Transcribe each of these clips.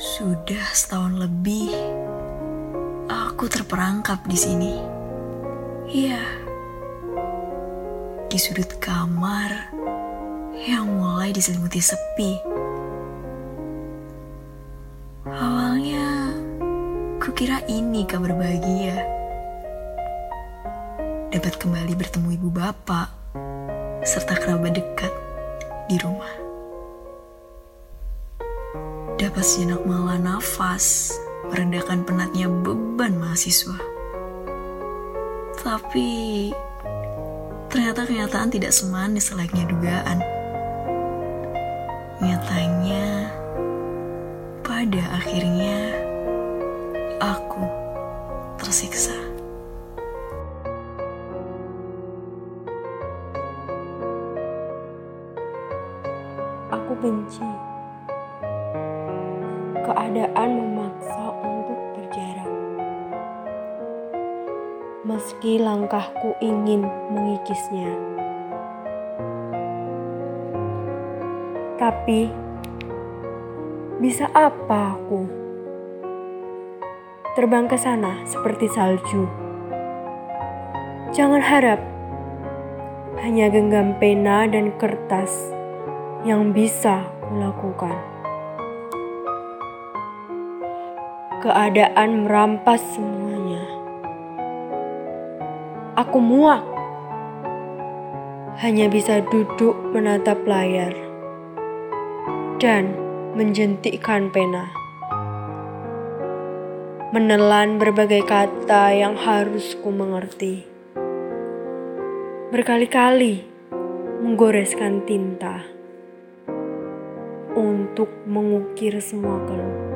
Sudah setahun lebih, aku terperangkap di sini. Iya, di sudut kamar yang mulai diselimuti sepi. Awalnya, kukira ini kabar bahagia. Dapat kembali bertemu ibu bapak, serta kerabat dekat di rumah dapat sejenak menghela nafas, meredakan penatnya beban mahasiswa. Tapi ternyata kenyataan tidak semanis selayaknya dugaan. Nyatanya, pada akhirnya aku benci keadaan memaksa untuk berjarak. Meski langkahku ingin mengikisnya. Tapi, bisa apa aku? Terbang ke sana seperti salju. Jangan harap hanya genggam pena dan kertas yang bisa kulakukan. Keadaan merampas semuanya. Aku muak. Hanya bisa duduk menatap layar dan menjentikkan pena. Menelan berbagai kata yang harus ku mengerti. Berkali-kali menggoreskan tinta untuk mengukir semua keluh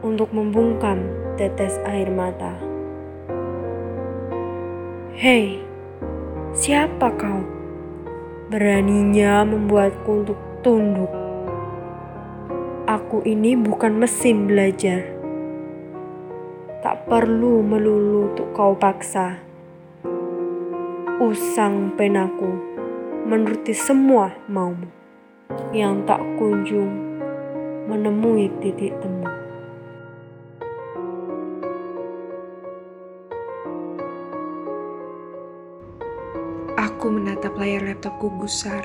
untuk membungkam tetes air mata. Hei, siapa kau? Beraninya membuatku untuk tunduk. Aku ini bukan mesin belajar. Tak perlu melulu untuk kau paksa. Usang penaku menuruti semua maumu yang tak kunjung menemui titik temu. Aku menatap layar laptopku gusar.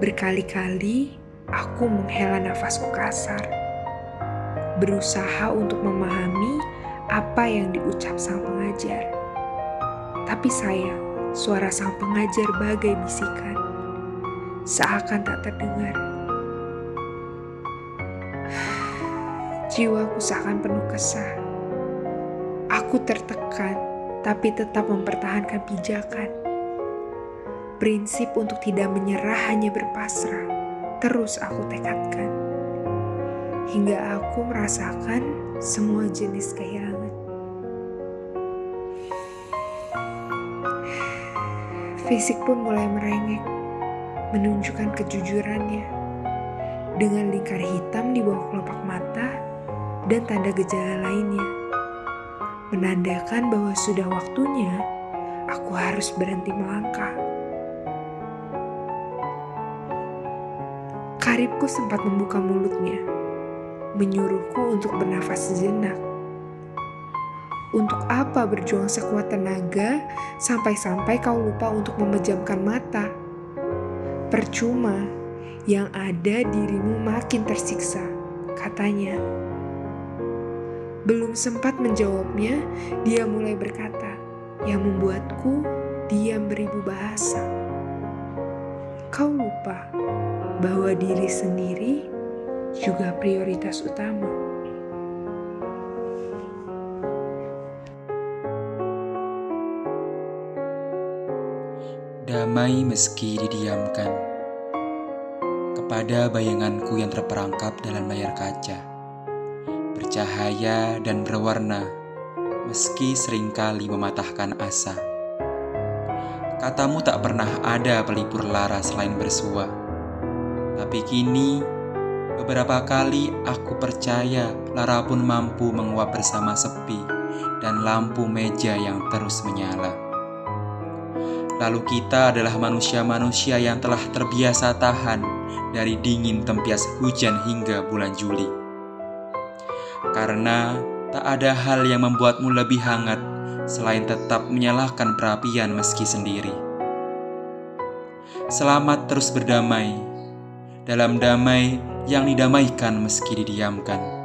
Berkali-kali aku menghela nafasku kasar. Berusaha untuk memahami apa yang diucap sang pengajar. Tapi sayang, suara sang pengajar bagai bisikan. Seakan tak terdengar. Jiwaku seakan penuh kesah. Aku tertekan, tapi tetap mempertahankan pijakan Prinsip untuk tidak menyerah hanya berpasrah, terus aku tekadkan. Hingga aku merasakan semua jenis kehilangan. Fisik pun mulai merengek, menunjukkan kejujurannya. Dengan lingkar hitam di bawah kelopak mata dan tanda gejala lainnya. Menandakan bahwa sudah waktunya aku harus berhenti melangkah. Karibku sempat membuka mulutnya, menyuruhku untuk bernafas sejenak. Untuk apa berjuang sekuat tenaga sampai-sampai kau lupa untuk memejamkan mata? Percuma, yang ada dirimu makin tersiksa, katanya. Belum sempat menjawabnya, dia mulai berkata, yang membuatku diam beribu bahasa. Kau lupa bahwa diri sendiri juga prioritas utama. Damai meski didiamkan kepada bayanganku yang terperangkap dalam layar kaca, bercahaya dan berwarna, meski sering kali mematahkan asa. Katamu tak pernah ada pelipur lara selain bersua tapi kini, beberapa kali aku percaya Lara pun mampu menguap bersama sepi dan lampu meja yang terus menyala. Lalu kita adalah manusia-manusia yang telah terbiasa tahan dari dingin tempias hujan hingga bulan Juli. Karena tak ada hal yang membuatmu lebih hangat selain tetap menyalakan perapian meski sendiri. Selamat terus berdamai dalam damai yang didamaikan meski didiamkan.